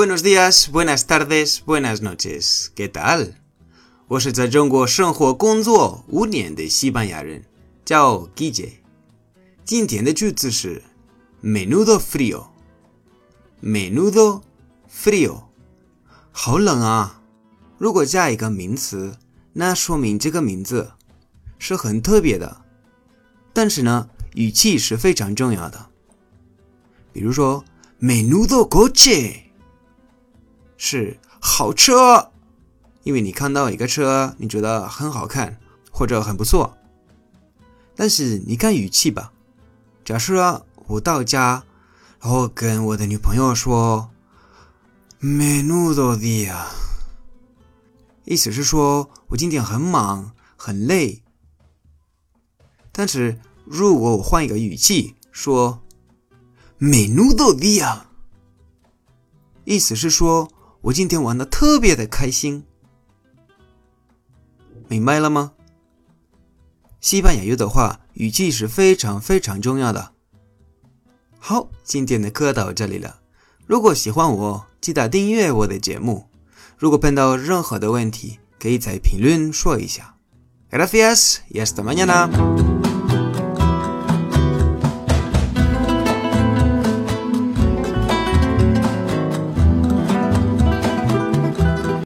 Buenos días, buenas tardes, buenas noches. ¿Qué tal? 我是在中国生活工作五年的西班牙人，叫 Guille。今天的句子是 menudo frío。menudo frío，好冷啊！如果加一个名词，那说明这个名字是很特别的。但是呢，语气是非常重要的。比如说，menudo coche。是好车，因为你看到一个车，你觉得很好看或者很不错。但是你看语气吧，假设我到家，然后跟我的女朋友说 “menudo día”，意思是说我今天很忙很累。但是如果我换一个语气说 “menudo día”，意思是说。我今天玩的特别的开心，明白了吗？西班牙语的话，语气是非常非常重要的。好，今天的课到这里了。如果喜欢我，记得订阅我的节目。如果碰到任何的问题，可以在评论说一下。Gracias y hasta mañana。